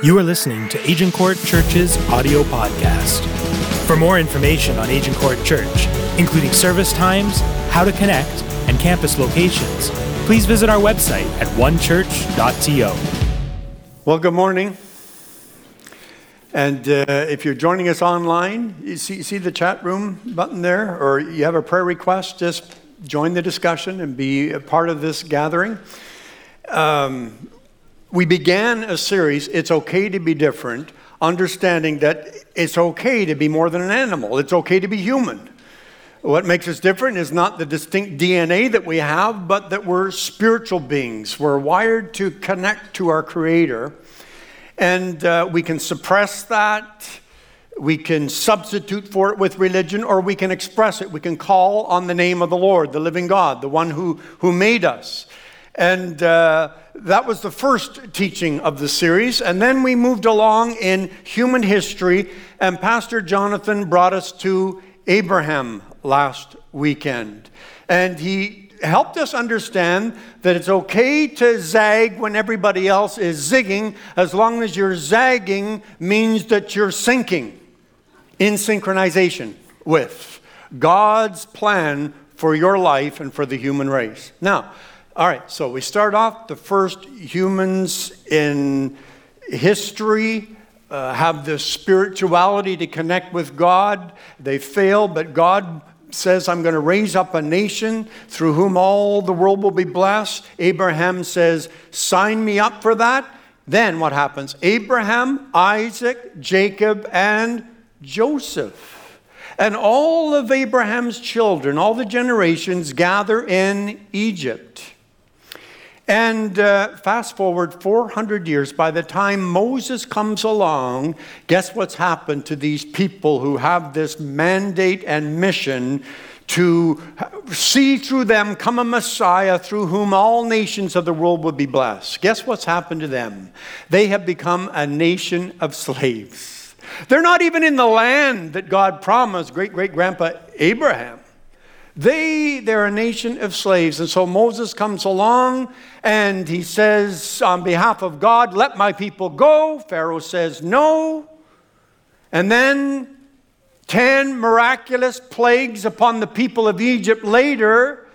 You are listening to Agincourt Church's audio podcast. For more information on Agincourt Church, including service times, how to connect, and campus locations, please visit our website at onechurch.to. Well, good morning. And uh, if you're joining us online, you see, see the chat room button there, or you have a prayer request, just join the discussion and be a part of this gathering. Um, we began a series, It's Okay to Be Different, understanding that it's okay to be more than an animal, it's okay to be human. What makes us different is not the distinct DNA that we have, but that we're spiritual beings. We're wired to connect to our Creator. And uh, we can suppress that, we can substitute for it with religion, or we can express it. We can call on the name of the Lord, the living God, the one who, who made us. And uh, that was the first teaching of the series. And then we moved along in human history, and Pastor Jonathan brought us to Abraham last weekend. And he helped us understand that it's okay to zag when everybody else is zigging, as long as your zagging means that you're syncing in synchronization with God's plan for your life and for the human race. Now, all right, so we start off the first humans in history uh, have this spirituality to connect with God. They fail, but God says, I'm going to raise up a nation through whom all the world will be blessed. Abraham says, Sign me up for that. Then what happens? Abraham, Isaac, Jacob, and Joseph. And all of Abraham's children, all the generations, gather in Egypt. And uh, fast forward 400 years, by the time Moses comes along, guess what's happened to these people who have this mandate and mission to see through them come a Messiah through whom all nations of the world will be blessed? Guess what's happened to them? They have become a nation of slaves. They're not even in the land that God promised great great grandpa Abraham. They, they're a nation of slaves. And so Moses comes along and he says, on behalf of God, let my people go. Pharaoh says no. And then 10 miraculous plagues upon the people of Egypt later,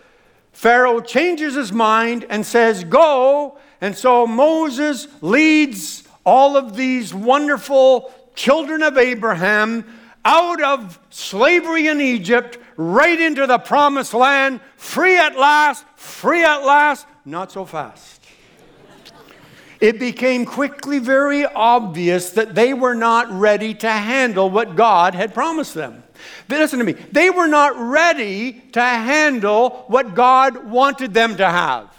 Pharaoh changes his mind and says, Go. And so Moses leads all of these wonderful children of Abraham out of slavery in Egypt right into the promised land, free at last, free at last, not so fast. It became quickly very obvious that they were not ready to handle what God had promised them. But listen to me, they were not ready to handle what God wanted them to have.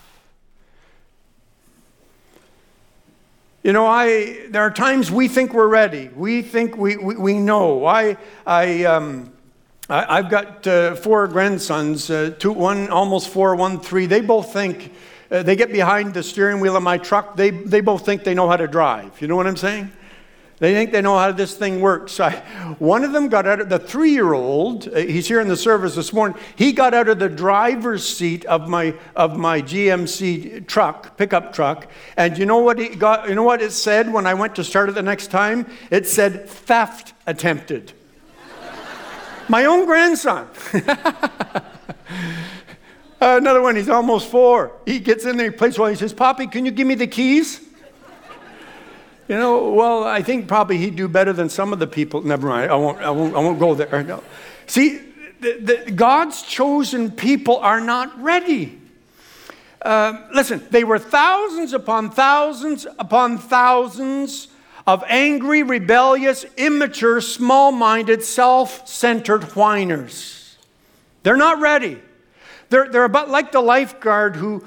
You know, I, there are times we think we're ready. We think we, we, we know. I, I, um, I, have got uh, four grandsons, uh, two, one almost four, one three. They both think, uh, they get behind the steering wheel of my truck, they, they both think they know how to drive. You know what I'm saying? They think they know how this thing works. I, one of them got out of the three year old, uh, he's here in the service this morning, he got out of the driver's seat of my, of my GMC truck, pickup truck. And you know what he got, you know what it said when I went to start it the next time? It said theft attempted. My own grandson. another one, he's almost four. He gets in there, he plays while he says, Poppy, can you give me the keys? You know, well, I think probably he'd do better than some of the people. Never mind, I won't, I won't, I won't go there. No. See, the, the, God's chosen people are not ready. Uh, listen, they were thousands upon thousands upon thousands of angry, rebellious, immature, small minded, self centered whiners. They're not ready. They're, they're about like the lifeguard who,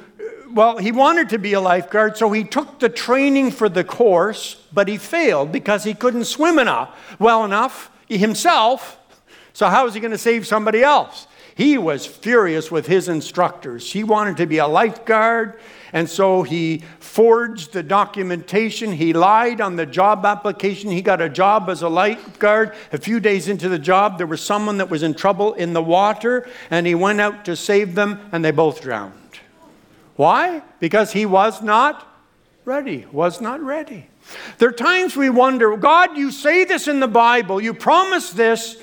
well, he wanted to be a lifeguard, so he took the training for the course, but he failed because he couldn't swim enough, well enough himself. So, how is he going to save somebody else? He was furious with his instructors. He wanted to be a lifeguard, and so he forged the documentation. He lied on the job application. He got a job as a lifeguard. A few days into the job, there was someone that was in trouble in the water, and he went out to save them, and they both drowned. Why? Because he was not ready, was not ready. There are times we wonder, God, you say this in the Bible, you promise this.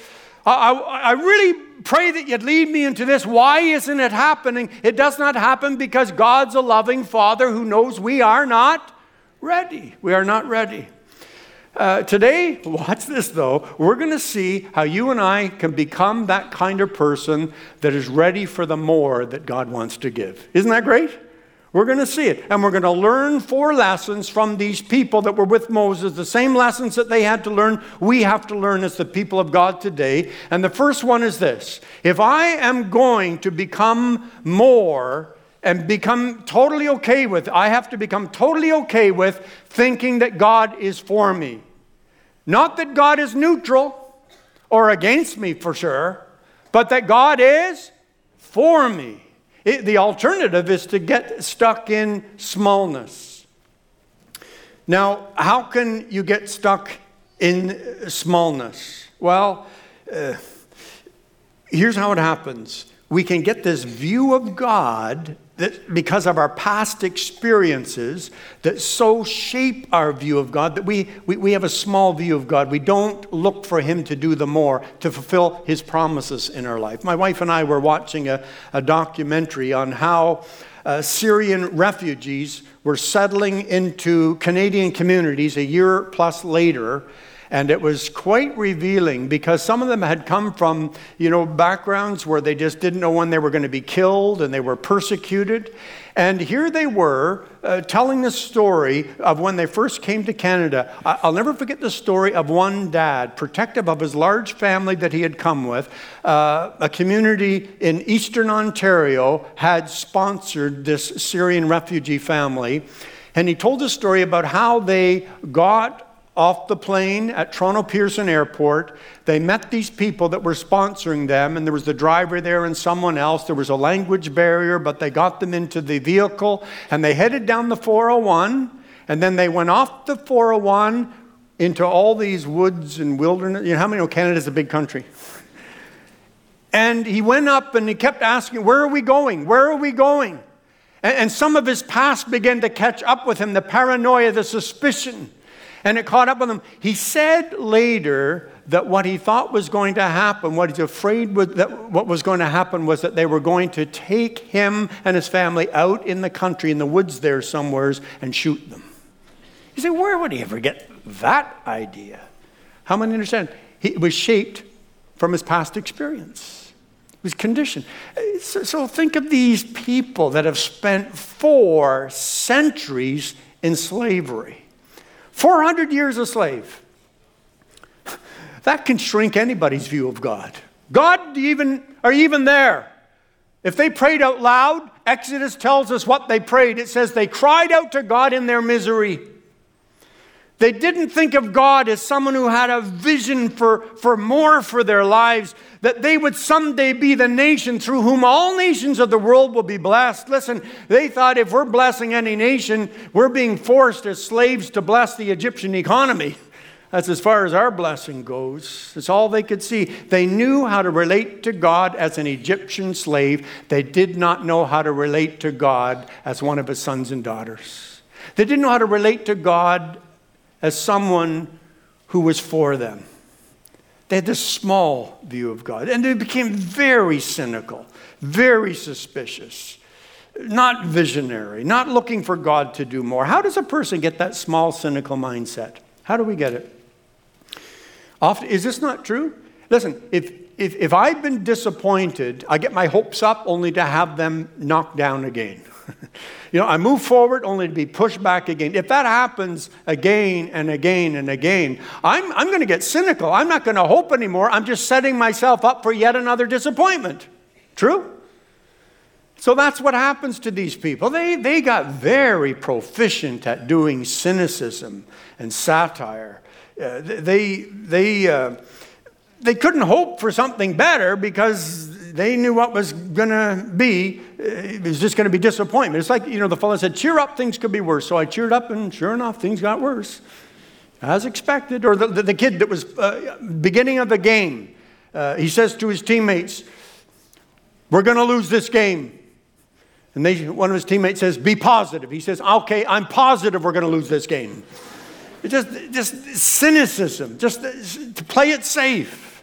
I, I, I really pray that you'd lead me into this. Why isn't it happening? It does not happen because God's a loving Father who knows we are not ready. We are not ready. Uh, today, watch this though, we're going to see how you and I can become that kind of person that is ready for the more that God wants to give. Isn't that great? We're going to see it. And we're going to learn four lessons from these people that were with Moses. The same lessons that they had to learn, we have to learn as the people of God today. And the first one is this If I am going to become more and become totally okay with, I have to become totally okay with thinking that God is for me. Not that God is neutral or against me for sure, but that God is for me. It, the alternative is to get stuck in smallness. Now, how can you get stuck in smallness? Well, uh, here's how it happens we can get this view of God that because of our past experiences that so shape our view of God that we, we, we, have a small view of God. We don't look for Him to do the more, to fulfill His promises in our life. My wife and I were watching a, a documentary on how uh, Syrian refugees were settling into Canadian communities a year plus later and it was quite revealing because some of them had come from, you know, backgrounds where they just didn't know when they were going to be killed and they were persecuted. And here they were uh, telling the story of when they first came to Canada. I'll never forget the story of one dad, protective of his large family that he had come with. Uh, a community in eastern Ontario had sponsored this Syrian refugee family. And he told a story about how they got off the plane at Toronto Pearson Airport. They met these people that were sponsoring them, and there was the driver there and someone else. There was a language barrier, but they got them into the vehicle and they headed down the 401. And then they went off the 401 into all these woods and wilderness. You know, how many know Canada's a big country? And he went up and he kept asking, Where are we going? Where are we going? And, and some of his past began to catch up with him the paranoia, the suspicion and it caught up with him. He said later that what he thought was going to happen, what he's afraid was, that what was going to happen was that they were going to take him and his family out in the country, in the woods there somewheres, and shoot them. You say, where would he ever get that idea? How many understand? He was shaped from his past experience. It was conditioned. So, so think of these people that have spent four centuries in slavery. 400 years a slave. That can shrink anybody's view of God. God, even, are even there? If they prayed out loud, Exodus tells us what they prayed. It says they cried out to God in their misery. They didn't think of God as someone who had a vision for, for more for their lives, that they would someday be the nation through whom all nations of the world will be blessed. Listen, they thought if we're blessing any nation, we're being forced as slaves to bless the Egyptian economy. That's as far as our blessing goes. It's all they could see. They knew how to relate to God as an Egyptian slave. They did not know how to relate to God as one of his sons and daughters. They didn't know how to relate to God as someone who was for them. They had this small view of God, and they became very cynical, very suspicious, not visionary, not looking for God to do more. How does a person get that small, cynical mindset? How do we get it? Often, is this not true? Listen, if, if, if I've been disappointed, I get my hopes up only to have them knocked down again. you know, I move forward only to be pushed back again. If that happens again and again and again, I'm, I'm going to get cynical. I'm not going to hope anymore. I'm just setting myself up for yet another disappointment. True? So that's what happens to these people. They, they got very proficient at doing cynicism and satire. Uh, they, they, uh, they couldn't hope for something better because they knew what was going to be. It was just going to be disappointment. It's like, you know, the fellow said, cheer up, things could be worse. So I cheered up, and sure enough, things got worse, as expected. Or the, the, the kid that was uh, beginning of the game, uh, he says to his teammates, we're going to lose this game. And they, one of his teammates says, Be positive. He says, Okay, I'm positive we're going to lose this game. It's just, just cynicism, just to play it safe.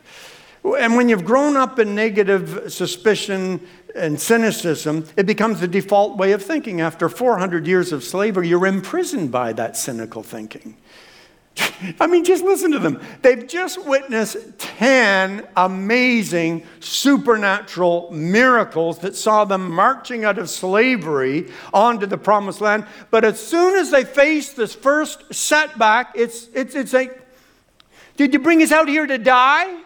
And when you've grown up in negative suspicion and cynicism, it becomes the default way of thinking. After 400 years of slavery, you're imprisoned by that cynical thinking. I mean, just listen to them. They've just witnessed 10 amazing supernatural miracles that saw them marching out of slavery onto the promised land. But as soon as they face this first setback, it's, it's, it's like, did you bring us out here to die?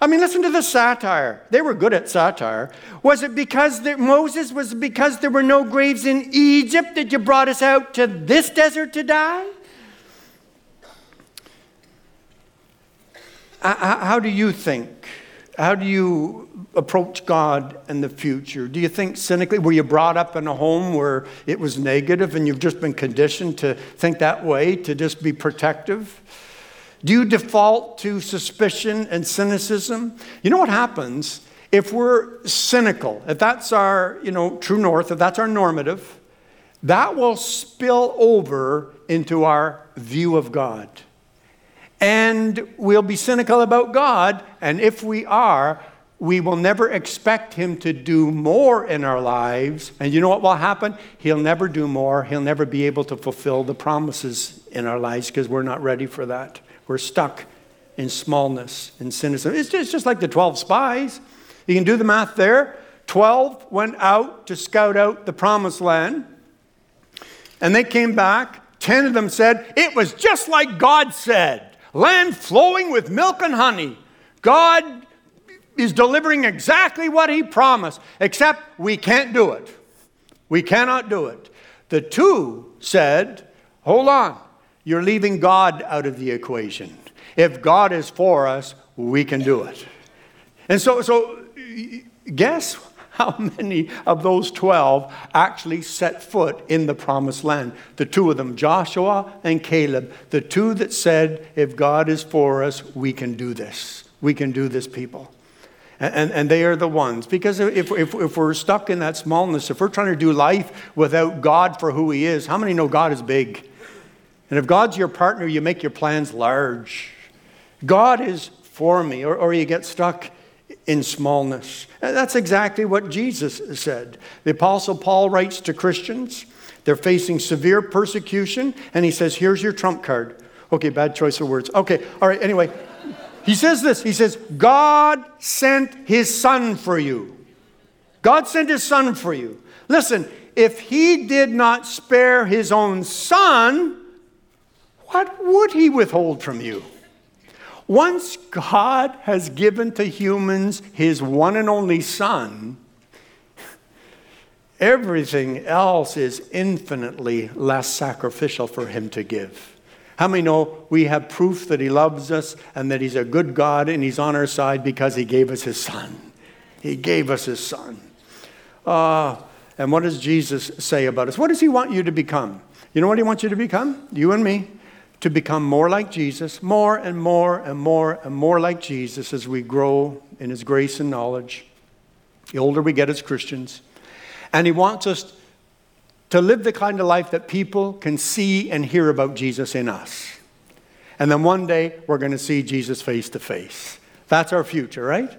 I mean, listen to the satire. They were good at satire. Was it because Moses, was because there were no graves in Egypt that you brought us out to this desert to die? Uh, uh, how do you think? How do you approach God and the future? Do you think cynically? Were you brought up in a home where it was negative and you've just been conditioned to think that way, to just be protective? Do you default to suspicion and cynicism? You know what happens if we're cynical, if that's our, you know, true north, if that's our normative, that will spill over into our view of God. And we'll be cynical about God, and if we are, we will never expect Him to do more in our lives. And you know what will happen? He'll never do more. He'll never be able to fulfill the promises in our lives because we're not ready for that. We're stuck in smallness and cynicism. It's just, it's just like the 12 spies. You can do the math there. 12 went out to scout out the promised land, and they came back. 10 of them said, It was just like God said land flowing with milk and honey. God is delivering exactly what He promised, except we can't do it. We cannot do it. The two said, Hold on. You're leaving God out of the equation. If God is for us, we can do it. And so, so guess how many of those 12 actually set foot in the promised land? The two of them, Joshua and Caleb, the two that said, if God is for us, we can do this. We can do this, people. And, and they are the ones. Because if, if, if we're stuck in that smallness, if we're trying to do life without God for who He is, how many know God is big? And if God's your partner, you make your plans large. God is for me, or, or you get stuck in smallness. And that's exactly what Jesus said. The Apostle Paul writes to Christians. They're facing severe persecution, and he says, Here's your trump card. Okay, bad choice of words. Okay, all right, anyway. He says this He says, God sent his son for you. God sent his son for you. Listen, if he did not spare his own son, what would he withhold from you? Once God has given to humans his one and only Son, everything else is infinitely less sacrificial for him to give. How many know we have proof that he loves us and that he's a good God and he's on our side because he gave us his Son? He gave us his Son. Uh, and what does Jesus say about us? What does he want you to become? You know what he wants you to become? You and me to become more like Jesus, more and more and more and more like Jesus as we grow in His grace and knowledge. The older we get as Christians. And He wants us to live the kind of life that people can see and hear about Jesus in us. And then one day we're going to see Jesus face to face. That's our future, right?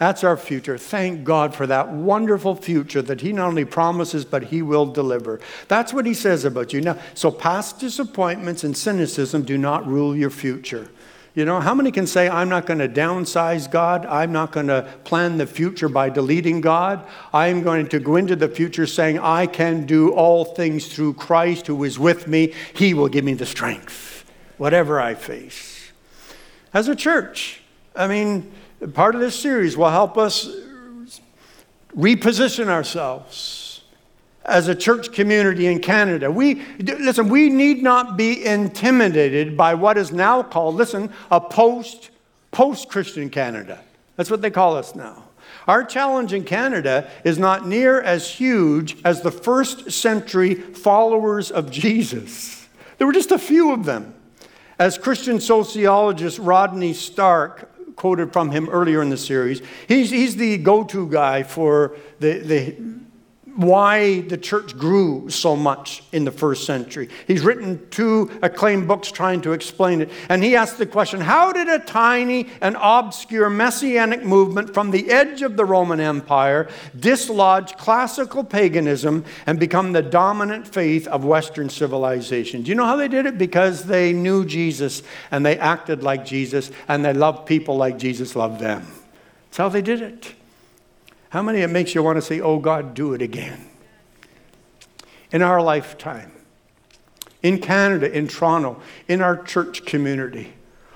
That's our future. Thank God for that wonderful future that He not only promises, but He will deliver. That's what He says about you. Now, so past disappointments and cynicism do not rule your future. You know, how many can say, I'm not going to downsize God? I'm not going to plan the future by deleting God. I'm going to go into the future saying, I can do all things through Christ who is with me. He will give me the strength, whatever I face. As a church, I mean, part of this series will help us reposition ourselves as a church community in Canada. We listen, we need not be intimidated by what is now called, listen, a post post-Christian Canada. That's what they call us now. Our challenge in Canada is not near as huge as the first century followers of Jesus. There were just a few of them. As Christian sociologist Rodney Stark quoted from him earlier in the series. He's, he's the go to guy for the, the why the church grew so much in the first century. He's written two acclaimed books trying to explain it. And he asked the question how did a tiny and obscure messianic movement from the edge of the Roman Empire dislodge classical paganism and become the dominant faith of Western civilization? Do you know how they did it? Because they knew Jesus and they acted like Jesus and they loved people like Jesus loved them. That's how they did it. How many it makes you want to say, Oh God, do it again? In our lifetime, in Canada, in Toronto, in our church community.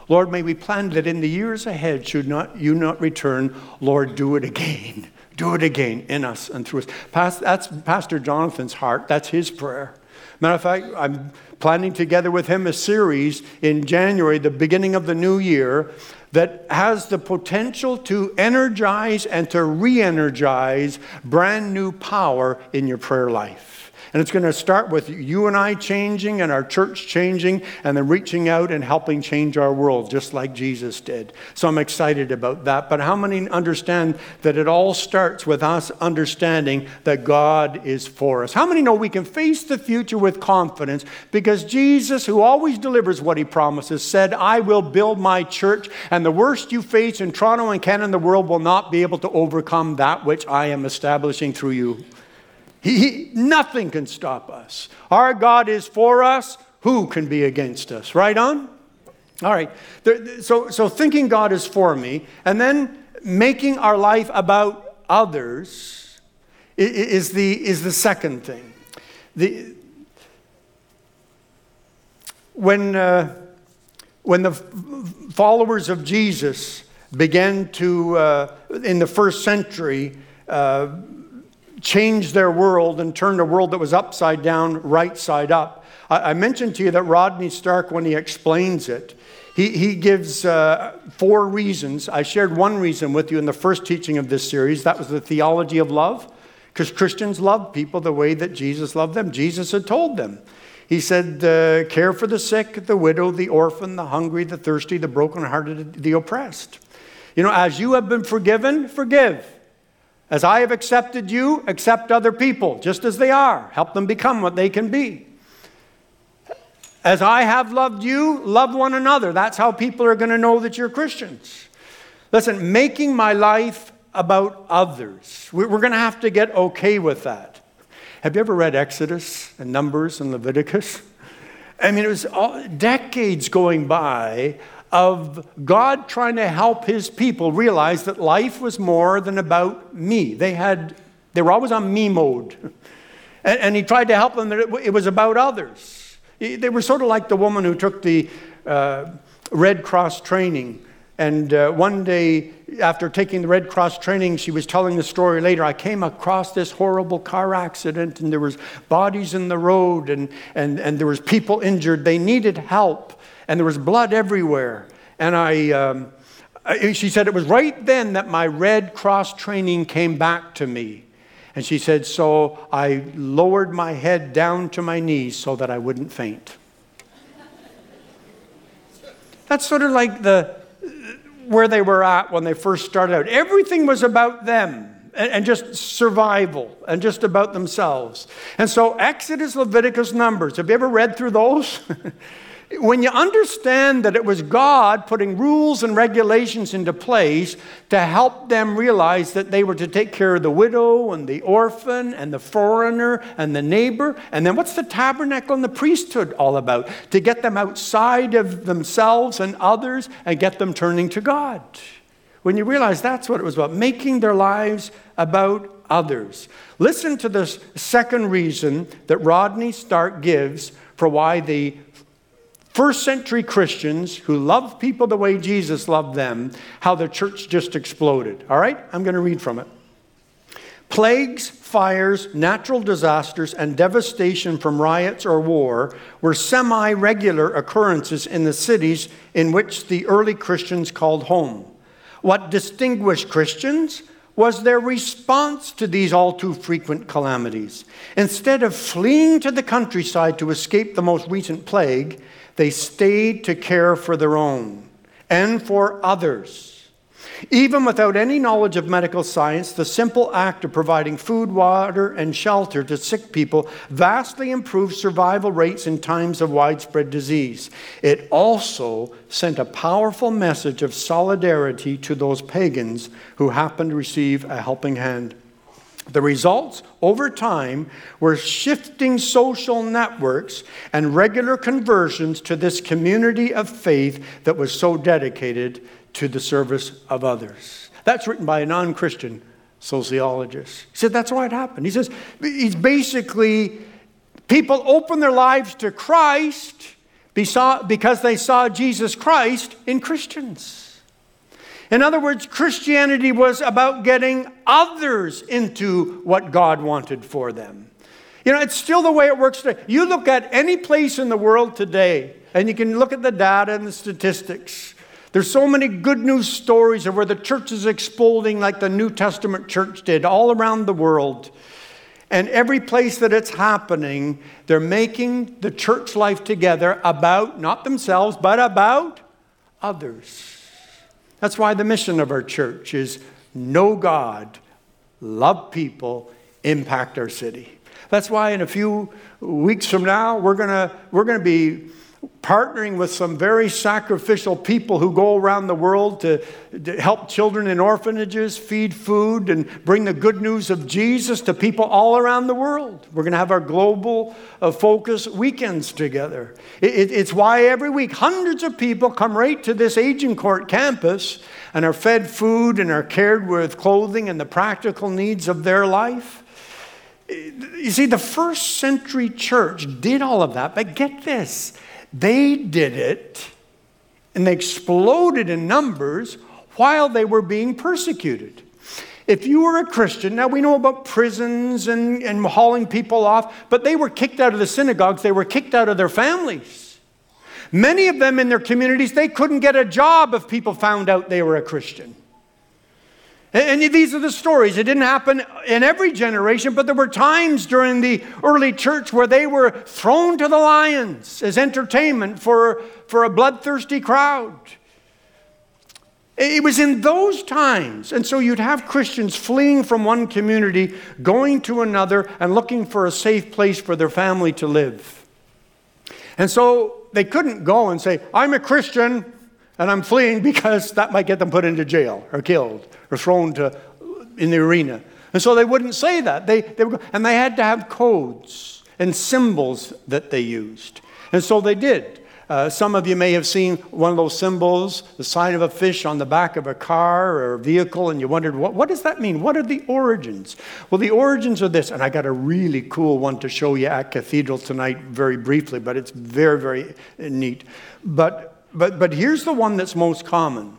Lord, may we plan that in the years ahead, should not you not return, Lord, do it again. Do it again in us and through us. that's Pastor Jonathan's heart. That's his prayer. Matter of fact, I'm planning together with him a series in January, the beginning of the new year, that has the potential to energize and to re energize brand new power in your prayer life. And it's going to start with you and I changing and our church changing and then reaching out and helping change our world, just like Jesus did. So I'm excited about that. But how many understand that it all starts with us understanding that God is for us? How many know we can face the future with confidence because Jesus, who always delivers what he promises, said, I will build my church, and the worst you face in Toronto and Canada and the world will not be able to overcome that which I am establishing through you. He, nothing can stop us. Our God is for us. Who can be against us? Right on? All right. So, so thinking God is for me and then making our life about others is the, is the second thing. The, when, uh, when the followers of Jesus began to, uh, in the first century, uh, changed their world and turned a world that was upside down right side up. I, I mentioned to you that Rodney Stark, when he explains it, he, he gives uh, four reasons. I shared one reason with you in the first teaching of this series. That was the theology of love, because Christians love people the way that Jesus loved them. Jesus had told them. He said, uh, Care for the sick, the widow, the orphan, the hungry, the thirsty, the brokenhearted, the oppressed. You know, as you have been forgiven, forgive. As I have accepted you, accept other people just as they are. Help them become what they can be. As I have loved you, love one another. That's how people are going to know that you're Christians. Listen, making my life about others. We're going to have to get okay with that. Have you ever read Exodus and Numbers and Leviticus? I mean, it was all, decades going by of God trying to help his people realize that life was more than about me. They had they were always on me mode. And, and he tried to help them that it, it, was about others. They were sort of like the woman who took the uh, Red Cross training. And uh, one day, after taking the Red Cross training, she was telling the story later. I came across this horrible car accident, and there was bodies in the road, and, and, and there was people injured. They needed help and there was blood everywhere. And I, um, she said, it was right then that my Red Cross training came back to me. And she said, so I lowered my head down to my knees so that I wouldn't faint. That's sort of like the where they were at when they first started out. Everything was about them and just survival and just about themselves. And so Exodus, Leviticus, Numbers, have you ever read through those? When you understand that it was God putting rules and regulations into place to help them realize that they were to take care of the widow and the orphan and the foreigner and the neighbor, and then what's the tabernacle and the priesthood all about? To get them outside of themselves and others and get them turning to God. When you realize that's what it was about, making their lives about others. Listen to this second reason that Rodney Stark gives for why the First century Christians who loved people the way Jesus loved them, how the church just exploded. All right? I'm going to read from it. Plagues, fires, natural disasters, and devastation from riots or war were semi regular occurrences in the cities in which the early Christians called home. What distinguished Christians was their response to these all too frequent calamities. Instead of fleeing to the countryside to escape the most recent plague, they stayed to care for their own and for others. Even without any knowledge of medical science, the simple act of providing food, water, and shelter to sick people vastly improved survival rates in times of widespread disease. It also sent a powerful message of solidarity to those pagans who happened to receive a helping hand. The results over time were shifting social networks and regular conversions to this community of faith that was so dedicated to the service of others. That's written by a non Christian sociologist. He said that's why it happened. He says he's basically people open their lives to Christ because they saw Jesus Christ in Christians. In other words, Christianity was about getting others into what God wanted for them. You know, it's still the way it works today. You look at any place in the world today, and you can look at the data and the statistics. There's so many good news stories of where the church is exploding like the New Testament church did all around the world. And every place that it's happening, they're making the church life together about not themselves, but about others. That's why the mission of our church is know God, love people, impact our city. That's why in a few weeks from now, we're going to we're to be partnering with some very sacrificial people who go around the world to, to, help children in orphanages, feed food, and bring the good news of Jesus to people all around the world. We're going to have our global uh, focus weekends together. It, it, it's why every week hundreds of people come right to this Agincourt campus and are fed food and are cared with clothing and the practical needs of their life. You see, the first century church did all of that, but get this they did it and they exploded in numbers while they were being persecuted. If you were a Christian, now we know about prisons and, and hauling people off, but they were kicked out of the synagogues, they were kicked out of their families. Many of them in their communities, they couldn't get a job if people found out they were a Christian. And these are the stories. It didn't happen in every generation, but there were times during the early church where they were thrown to the lions as entertainment for, for a bloodthirsty crowd. It was in those times. And so you'd have Christians fleeing from one community, going to another, and looking for a safe place for their family to live. And so they couldn't go and say, I'm a Christian and I'm fleeing because that might get them put into jail or killed or thrown to, in the arena. And so they wouldn't say that. They, they were, and they had to have codes and symbols that they used. And so they did. Uh, some of you may have seen one of those symbols, the sign of a fish on the back of a car or a vehicle, and you wondered, what, what does that mean? What are the origins? Well, the origins are this, and I got a really cool one to show you at Cathedral tonight, very briefly, but it's very, very neat. But, but, but here's the one that's most common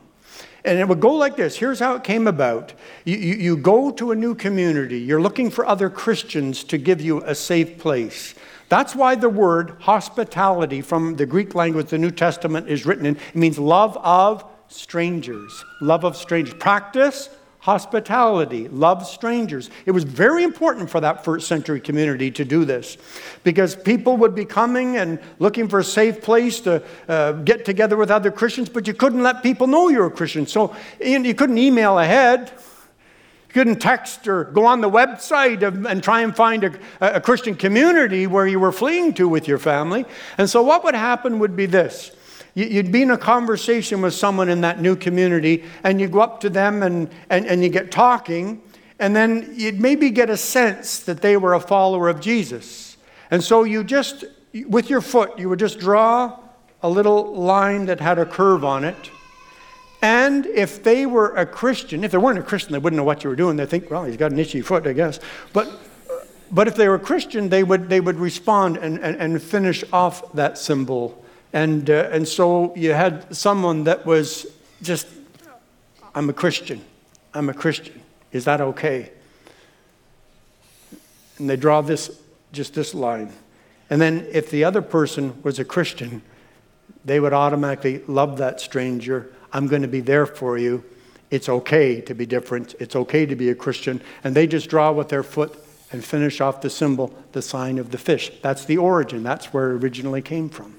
and it would go like this here's how it came about you, you, you, go to a new community, you're looking for other Christians to give you a safe place. That's why the word hospitality from the Greek language the New Testament is written in. It means love of strangers. Love of strangers. Practice hospitality, love strangers. It was very important for that first century community to do this because people would be coming and looking for a safe place to uh, get together with other Christians, but you couldn't let people know you were a Christian. So you couldn't email ahead. You couldn't text or go on the website and try and find a, a Christian community where you were fleeing to with your family. And so, what would happen would be this You'd be in a conversation with someone in that new community, and you go up to them and, and, and you get talking, and then you'd maybe get a sense that they were a follower of Jesus. And so you just, with your foot, you would just draw a little line that had a curve on it. And if they were a Christian, if they weren't a Christian, they wouldn't know what you were doing. They'd think, well, he's got an itchy foot, I guess. But, but if they were a Christian, they would, they would respond and, and, and finish off that symbol and, uh, and so you had someone that was just, I'm a Christian. I'm a Christian. Is that okay? And they draw this, just this line. And then if the other person was a Christian, they would automatically love that stranger. I'm going to be there for you. It's okay to be different. It's okay to be a Christian. And they just draw with their foot and finish off the symbol, the sign of the fish. That's the origin. That's where it originally came from.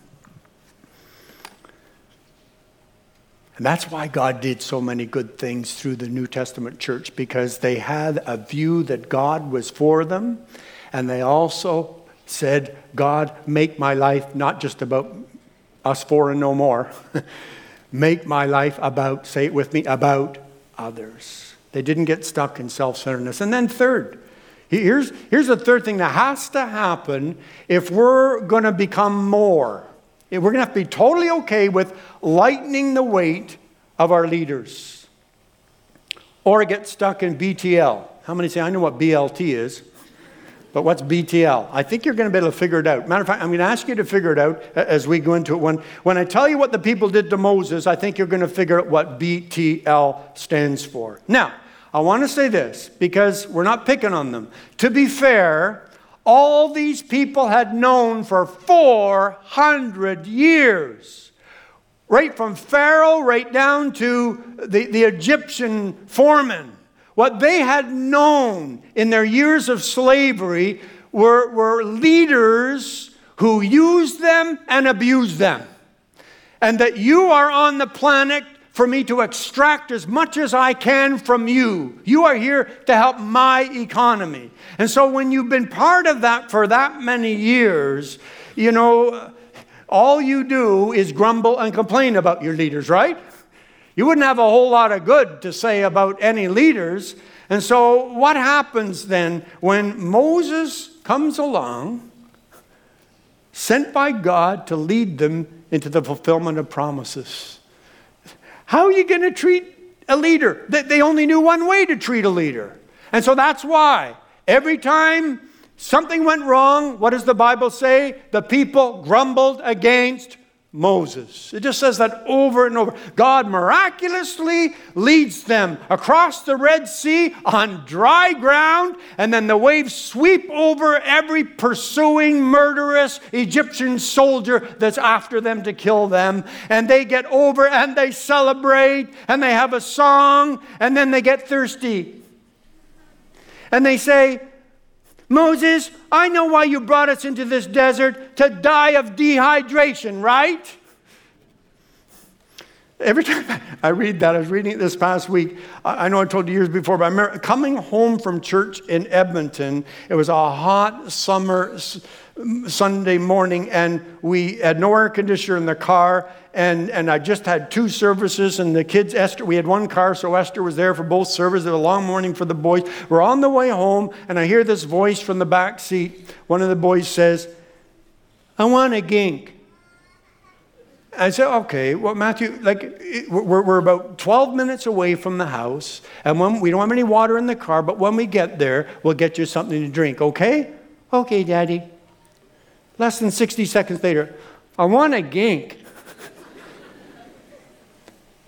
And that's why God did so many good things through the New Testament church, because they had a view that God was for them. And they also said, God, make my life not just about us four and no more. make my life about, say it with me, about others. They didn't get stuck in self centeredness. And then, third, here's, here's the third thing that has to happen if we're going to become more we're going to have to be totally okay with lightening the weight of our leaders or get stuck in BTL. How many say, I know what BLT is, but what's BTL? I think you're going to be able to figure it out. Matter of fact, I'm going to ask you to figure it out uh, as we go into it. When, when I tell you what the people did to Moses, I think you're going to figure out what BTL stands for. Now, I want to say this because we're not picking on them. To be fair, all these people had known for 400 years. Right from Pharaoh right down to the, the Egyptian foreman. What they had known in their years of slavery were, were leaders who used them and abused them. And that you are on the planet for me to extract as much as I can from you. You are here to help my economy. And so when you've been part of that for that many years, you know, all you do is grumble and complain about your leaders, right? You wouldn't have a whole lot of good to say about any leaders. And so, what happens then when Moses comes along, sent by God to lead them into the fulfillment of promises? How are you going to treat a leader? They only knew one way to treat a leader. And so that's why every time something went wrong, what does the Bible say? The people grumbled against Moses. It just says that over and over. God miraculously leads them across the Red Sea on dry ground, and then the waves sweep over every pursuing, murderous Egyptian soldier that's after them to kill them. And they get over and they celebrate, and they have a song, and then they get thirsty. And they say, Moses, I know why you brought us into this desert to die of dehydration, right? Every time I read that, I was reading it this past week. I know I told you years before, but I remember coming home from church in Edmonton. It was a hot summer Sunday morning, and we had no air conditioner in the car. And, and I just had two services, and the kids, Esther, we had one car, so Esther was there for both services. It was a long morning for the boys. We're on the way home, and I hear this voice from the back seat. One of the boys says, I want a gink. I said, okay, well, Matthew, like, we're, we're about 12 minutes away from the house, and when, we don't have any water in the car, but when we get there, we'll get you something to drink, okay? Okay, Daddy. Less than 60 seconds later, I want a gink.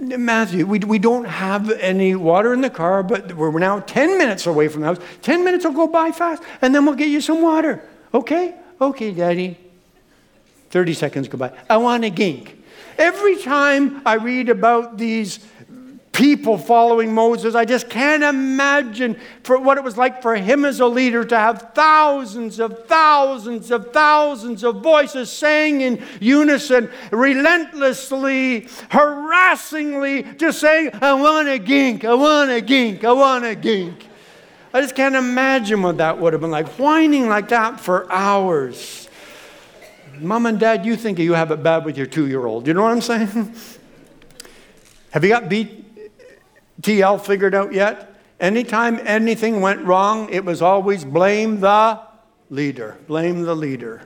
Matthew, we, we don't have any water in the car, but we're now 10 minutes away from the house. 10 minutes will go by fast, and then we'll get you some water. Okay? Okay, Daddy. 30 seconds go by. I want a gink. Every time I read about these people following Moses. I just can't imagine for what it was like for him as a leader to have thousands of thousands of thousands of voices saying in unison, relentlessly, harassingly, just saying, I want a gink, I want a gink, I want a gink. I just can't imagine what that would have been like, whining like that for hours. Mom and dad, you think you have it bad with your two year old. You know what I'm saying? have you got beat TL figured out yet? Anytime anything went wrong, it was always blame the leader. Blame the leader.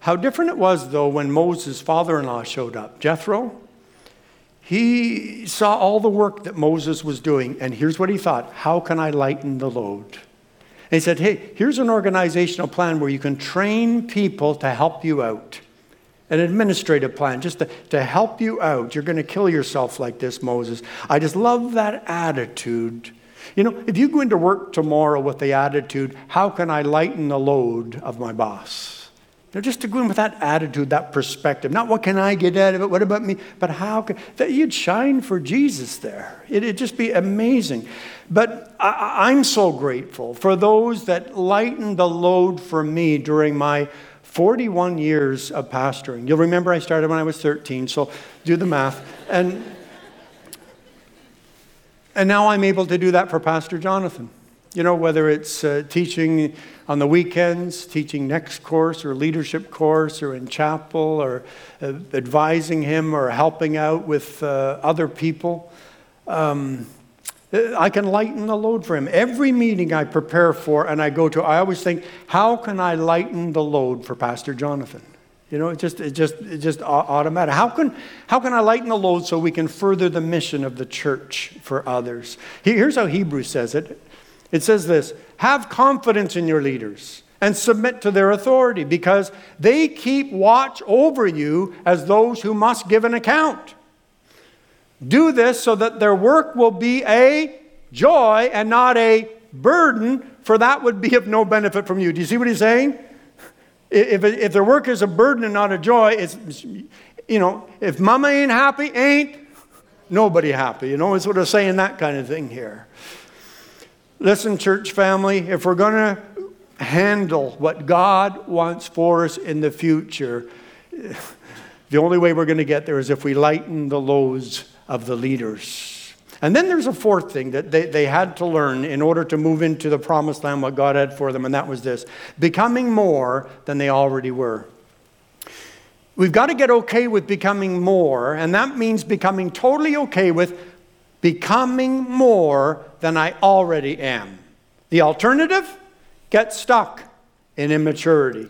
How different it was, though, when Moses' father in law showed up. Jethro, he saw all the work that Moses was doing, and here's what he thought How can I lighten the load? And he said, Hey, here's an organizational plan where you can train people to help you out an administrative plan just to, to help you out. You're going to kill yourself like this, Moses. I just love that attitude. You know, if you go into work tomorrow with the attitude, how can I lighten the load of my boss? Know, just to go in with that attitude, that perspective. Not what can I get out of it, what about me, but how can that you'd shine for Jesus there. It, would just be amazing. But I, I'm so grateful for those that lightened the load for me during my 41 years of pastoring. You'll remember I started when I was 13, so do the math. And And now I'm able to do that for Pastor Jonathan. You know, whether it's uh, teaching on the weekends, teaching next course or leadership course, or in chapel, or uh, advising him or helping out with uh, other people. Um, I can lighten the load for him. Every meeting I prepare for and I go to, I always think, how can I lighten the load for Pastor Jonathan? You know, it just, it just, it just automatic. How can, how can I lighten the load so we can further the mission of the church for others? Here's how Hebrews says it. It says this, have confidence in your leaders and submit to their authority because they keep watch over you as those who must give an account. Do this so that their work will be a joy and not a burden, for that would be of no benefit from you. Do you see what he's saying? If, if their work is a burden and not a joy, it's, you know, if mama ain't happy, ain't nobody happy. You know, it's sort of saying that kind of thing here. Listen, church family, if we're going to handle what God wants for us in the future, the only way we're going to get there is if we lighten the loads of the leaders. And then there's a fourth thing that they, they had to learn in order to move into the promised land, what God had for them, and that was this becoming more than they already were. We've got to get okay with becoming more, and that means becoming totally okay with becoming more than I already am. The alternative? Get stuck in immaturity.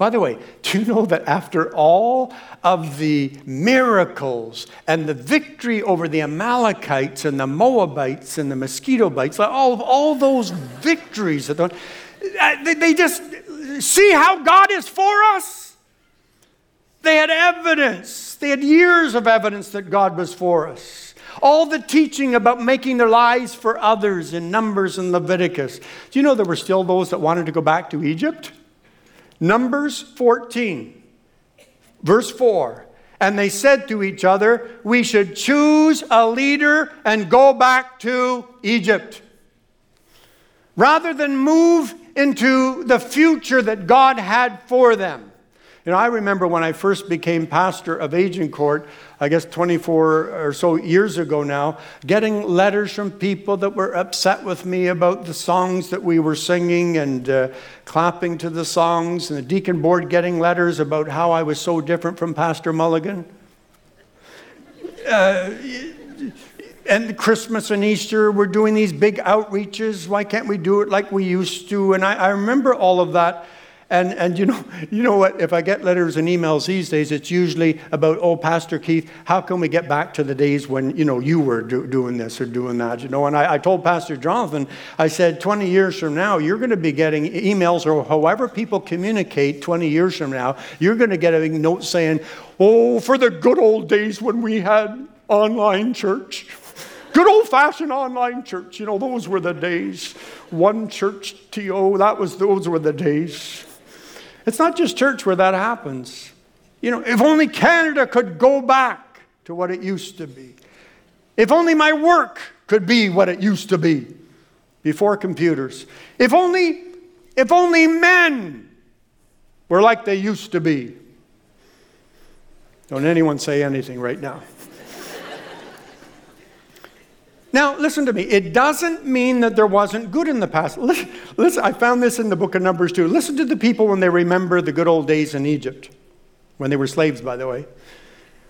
By the way, do you know that after all of the miracles and the victory over the Amalekites and the Moabites and the mosquito bites, all of all those victories, that uh, they just see how God is for us? They had evidence, they had years of evidence that God was for us. All the teaching about making their lives for others in Numbers and Leviticus. Do you know there were still those that wanted to go back to Egypt? Numbers 14, verse 4. And they said to each other, We should choose a leader and go back to Egypt. Rather than move into the future that God had for them. You know, I remember when I first became pastor of Agincourt, I guess 24 or so years ago now, getting letters from people that were upset with me about the songs that we were singing and uh, clapping to the songs, and the deacon board getting letters about how I was so different from Pastor Mulligan. Uh, and Christmas and Easter, we're doing these big outreaches. Why can't we do it like we used to? And I, I remember all of that. And, and you, know, you know what? If I get letters and emails these days, it's usually about, oh, Pastor Keith, how can we get back to the days when, you know, you were do, doing this or doing that, you know? And I, I told Pastor Jonathan, I said, 20 years from now, you're going to be getting emails or however people communicate 20 years from now, you're going to get a note saying, oh, for the good old days when we had online church. Good old fashioned online church. You know, those were the days. One church TO, that was, those were the days. It's not just church where that happens. You know, if only Canada could go back to what it used to be. If only my work could be what it used to be before computers. If only, if only men were like they used to be. Don't anyone say anything right now. Now, listen to me. It doesn't mean that there wasn't good in the past. Listen, listen, I found this in the book of Numbers too. Listen to the people when they remember the good old days in Egypt, when they were slaves, by the way.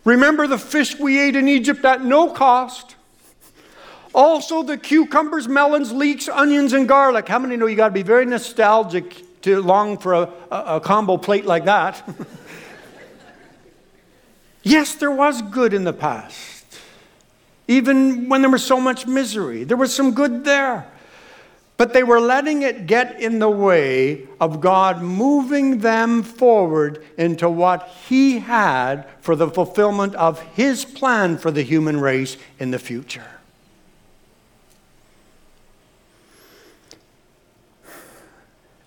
Remember the fish we ate in Egypt at no cost. Also, the cucumbers, melons, leeks, onions, and garlic. How many know you got to be very nostalgic to long for a, a, a combo plate like that? yes, there was good in the past even when there was so much misery. There was some good there. But they were letting it get in the way of God moving them forward into what He had for the fulfillment of His plan for the human race in the future.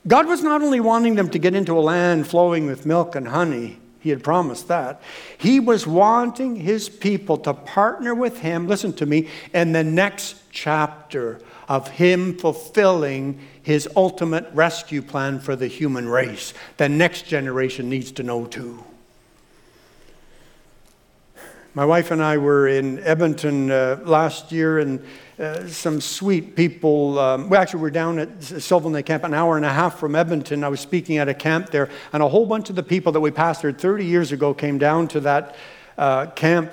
God was not only wanting them to get into a land flowing with milk and honey, he had promised that. He was wanting his people to partner with him, listen to me, in the next chapter of him fulfilling his ultimate rescue plan for the human race. The next generation needs to know too. My wife and I were in Edmonton uh, last year, and uh, some sweet people. Um, we actually were down at Sylvan Lake Camp, an hour and a half from Edmonton. I was speaking at a camp there, and a whole bunch of the people that we pastored 30 years ago came down to that uh, camp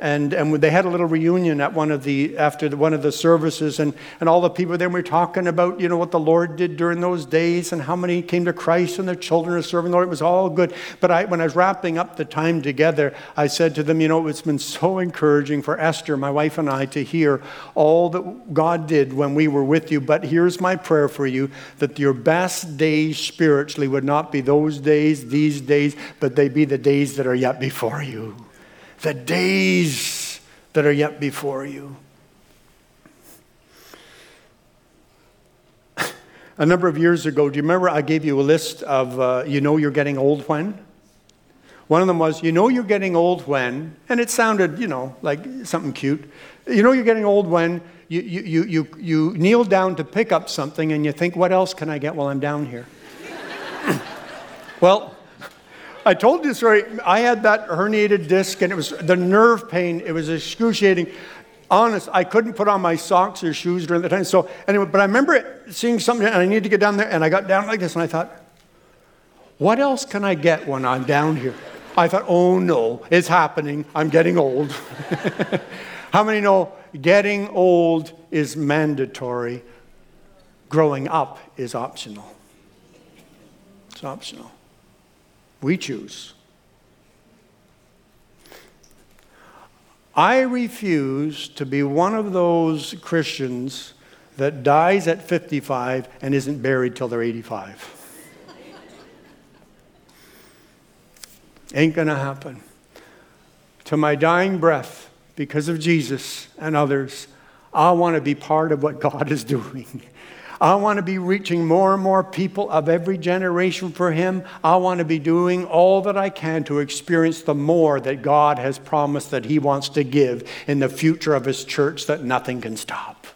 and, and they had a little reunion at one of the after the, one of the services and, and all the people there were talking about you know what the lord did during those days and how many came to christ and their children are serving the lord. It was all good. But I, when i was wrapping up the time together i said to them you know it's been so encouraging for esther my wife and i to hear all that god did when we were with you. But here's my prayer for you that your best days spiritually would not be those days these days but they be the days that are yet before you the days that are yet before you. A number of years ago, do you remember I gave you a list of uh, you know you're getting old when? One of them was, you know you're getting old when, and it sounded, you know, like something cute. You know you're getting old when you, you, you, you, you kneel down to pick up something and you think, what else can I get while I'm down here? well, I told you the story. I had that herniated disc, and it was the nerve pain. It was excruciating. Honest, I couldn't put on my socks or shoes during the time. So anyway, but I remember seeing something, and I needed to get down there, and I got down like this, and I thought, what else can I get when I'm down here? I thought, oh no, it's happening. I'm getting old. How many know getting old is mandatory? Growing up is optional. It's optional. We choose. I refuse to be one of those Christians that dies at 55 and isn't buried till they're 85. Ain't gonna happen. To my dying breath, because of Jesus and others, I want to be part of what God is doing. I want to be reaching more and more people of every generation for Him. I want to be doing all that I can to experience the more that God has promised that He wants to give in the future of His church that nothing can stop.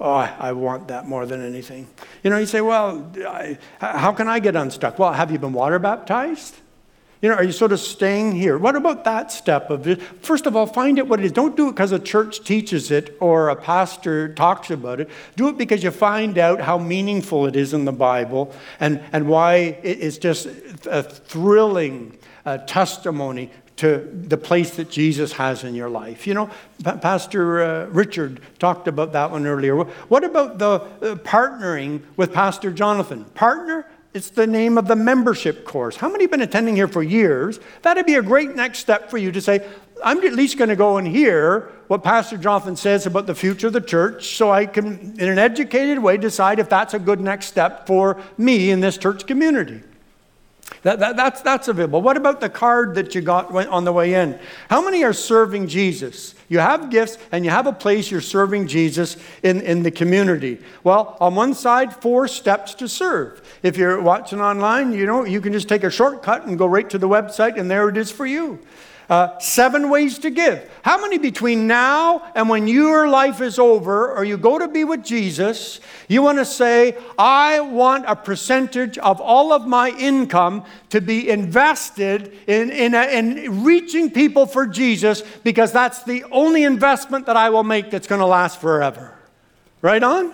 Oh, I want that more than anything. You know, you say, well, I, how can I get unstuck? Well, have you been water baptized? You know, are you sort of staying here? What about that step of it? First of all, find out what it is. Don't do it because a church teaches it or a pastor talks about it. Do it because you find out how meaningful it is in the Bible and, and why it's just a thrilling uh, testimony to the place that Jesus has in your life. You know, Pastor uh, Richard talked about that one earlier. What about the uh, partnering with Pastor Jonathan? Partner? It's the name of the membership course. How many have been attending here for years? That'd be a great next step for you to say, I'm at least going to go and hear what Pastor Jonathan says about the future of the church so I can, in an educated way, decide if that's a good next step for me in this church community. That, that, that's, that's available. What about the card that you got on the way in? How many are serving Jesus? You have gifts and you have a place you're serving Jesus in, in the community. Well, on one side, four steps to serve. If you're watching online, you know, you can just take a shortcut and go right to the website, and there it is for you. Uh, seven ways to give. How many between now and when your life is over or you go to be with Jesus, you want to say, I want a percentage of all of my income to be invested in, in, a, in reaching people for Jesus because that's the only investment that I will make that's going to last forever? Right on?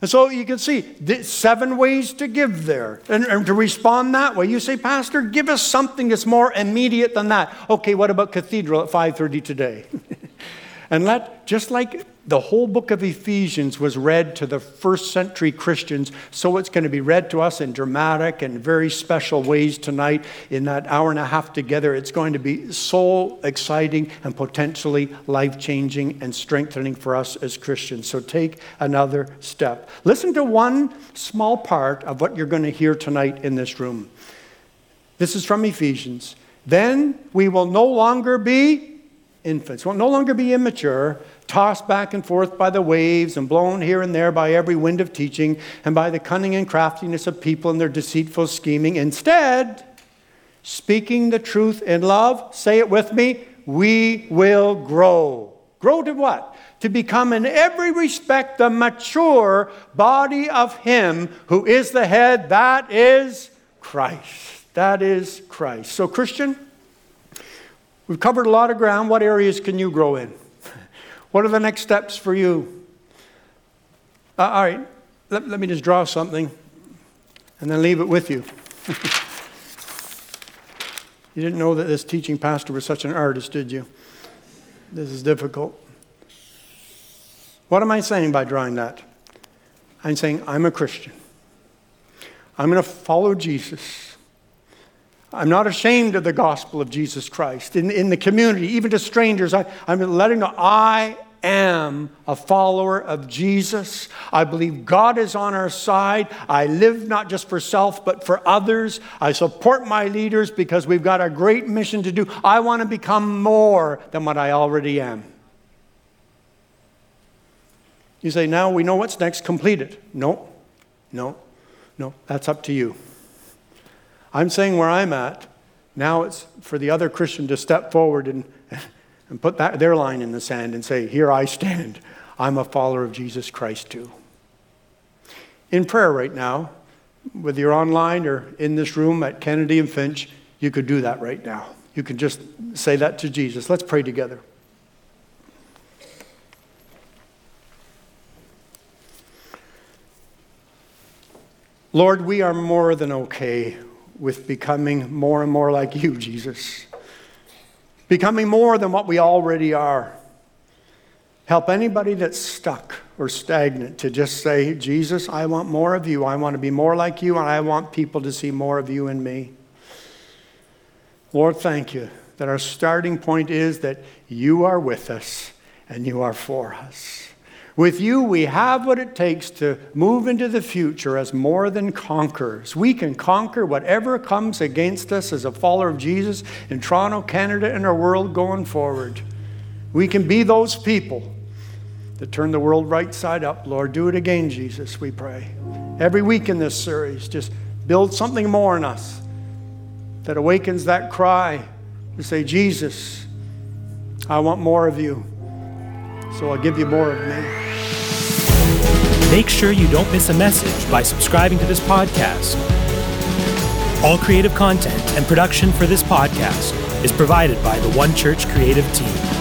And so you can see seven ways to give there and, and, to respond that way. You say, Pastor, give us something that's more immediate than that. Okay, what about cathedral at 5:30 today? and let just like the whole book of Ephesians was read to the first century Christians, so it's going to be read to us in dramatic and very special ways tonight in that hour and a half together. It's going to be so exciting and potentially life changing and strengthening for us as Christians. So take another step. Listen to one small part of what you're going to hear tonight in this room. This is from Ephesians. Then we will no longer be infants, we'll no longer be immature tossed back and forth by the waves and blown here and there by every wind of teaching and by the cunning and craftiness of people and their deceitful scheming. Instead, speaking the truth in love, say it with me, we will grow. Grow to what? To become in every respect the mature body of Him who is the head, that is Christ. That is Christ. So, Christian, We've covered a lot of ground. What areas can you grow in? What are the next steps for you? Uh, all right, let, let me just draw something and then leave it with you. you didn't know that this teaching pastor was such an artist, did you? This is difficult. What am I saying by drawing that? I'm saying I'm a Christian. I'm going to follow Jesus. I'm not ashamed of the gospel of Jesus Christ. In, in the community, even to strangers, I, I'm letting know I am a follower of Jesus. I believe God is on our side. I live not just for self, but for others. I support my leaders because we've got a great mission to do. I want to become more than what I already am. You say, now we know what's next, complete it. No, no, no, that's up to you. I'm saying where I'm at, now it's for the other Christian to step forward and, and put that, their line in the sand and say, Here I stand. I'm a follower of Jesus Christ too. In prayer right now, whether you're online or in this room at Kennedy and Finch, you could do that right now. You can just say that to Jesus. Let's pray together. Lord, we are more than okay with becoming more and more like you, Jesus. Becoming more than what we already are. Help anybody that's stuck or stagnant to just say, Jesus, I want more of you. I want to be more like you, and I want people to see more of you in me. Lord, thank you that our starting point is that you are with us and you are for us. With you, we have what it takes to move into the future as more than conquerors. We can conquer whatever comes against us as a follower of Jesus in Toronto, Canada, and our world going forward. We can be those people that turn the world right side up. Lord, do it again, Jesus, we pray. Every week in this series, just build something more in us that awakens that cry to say, Jesus, I want more of you. So I'll give you more of me. Make sure you don't miss a message by subscribing to this podcast. All creative content and production for this podcast is provided by the One Church creative team.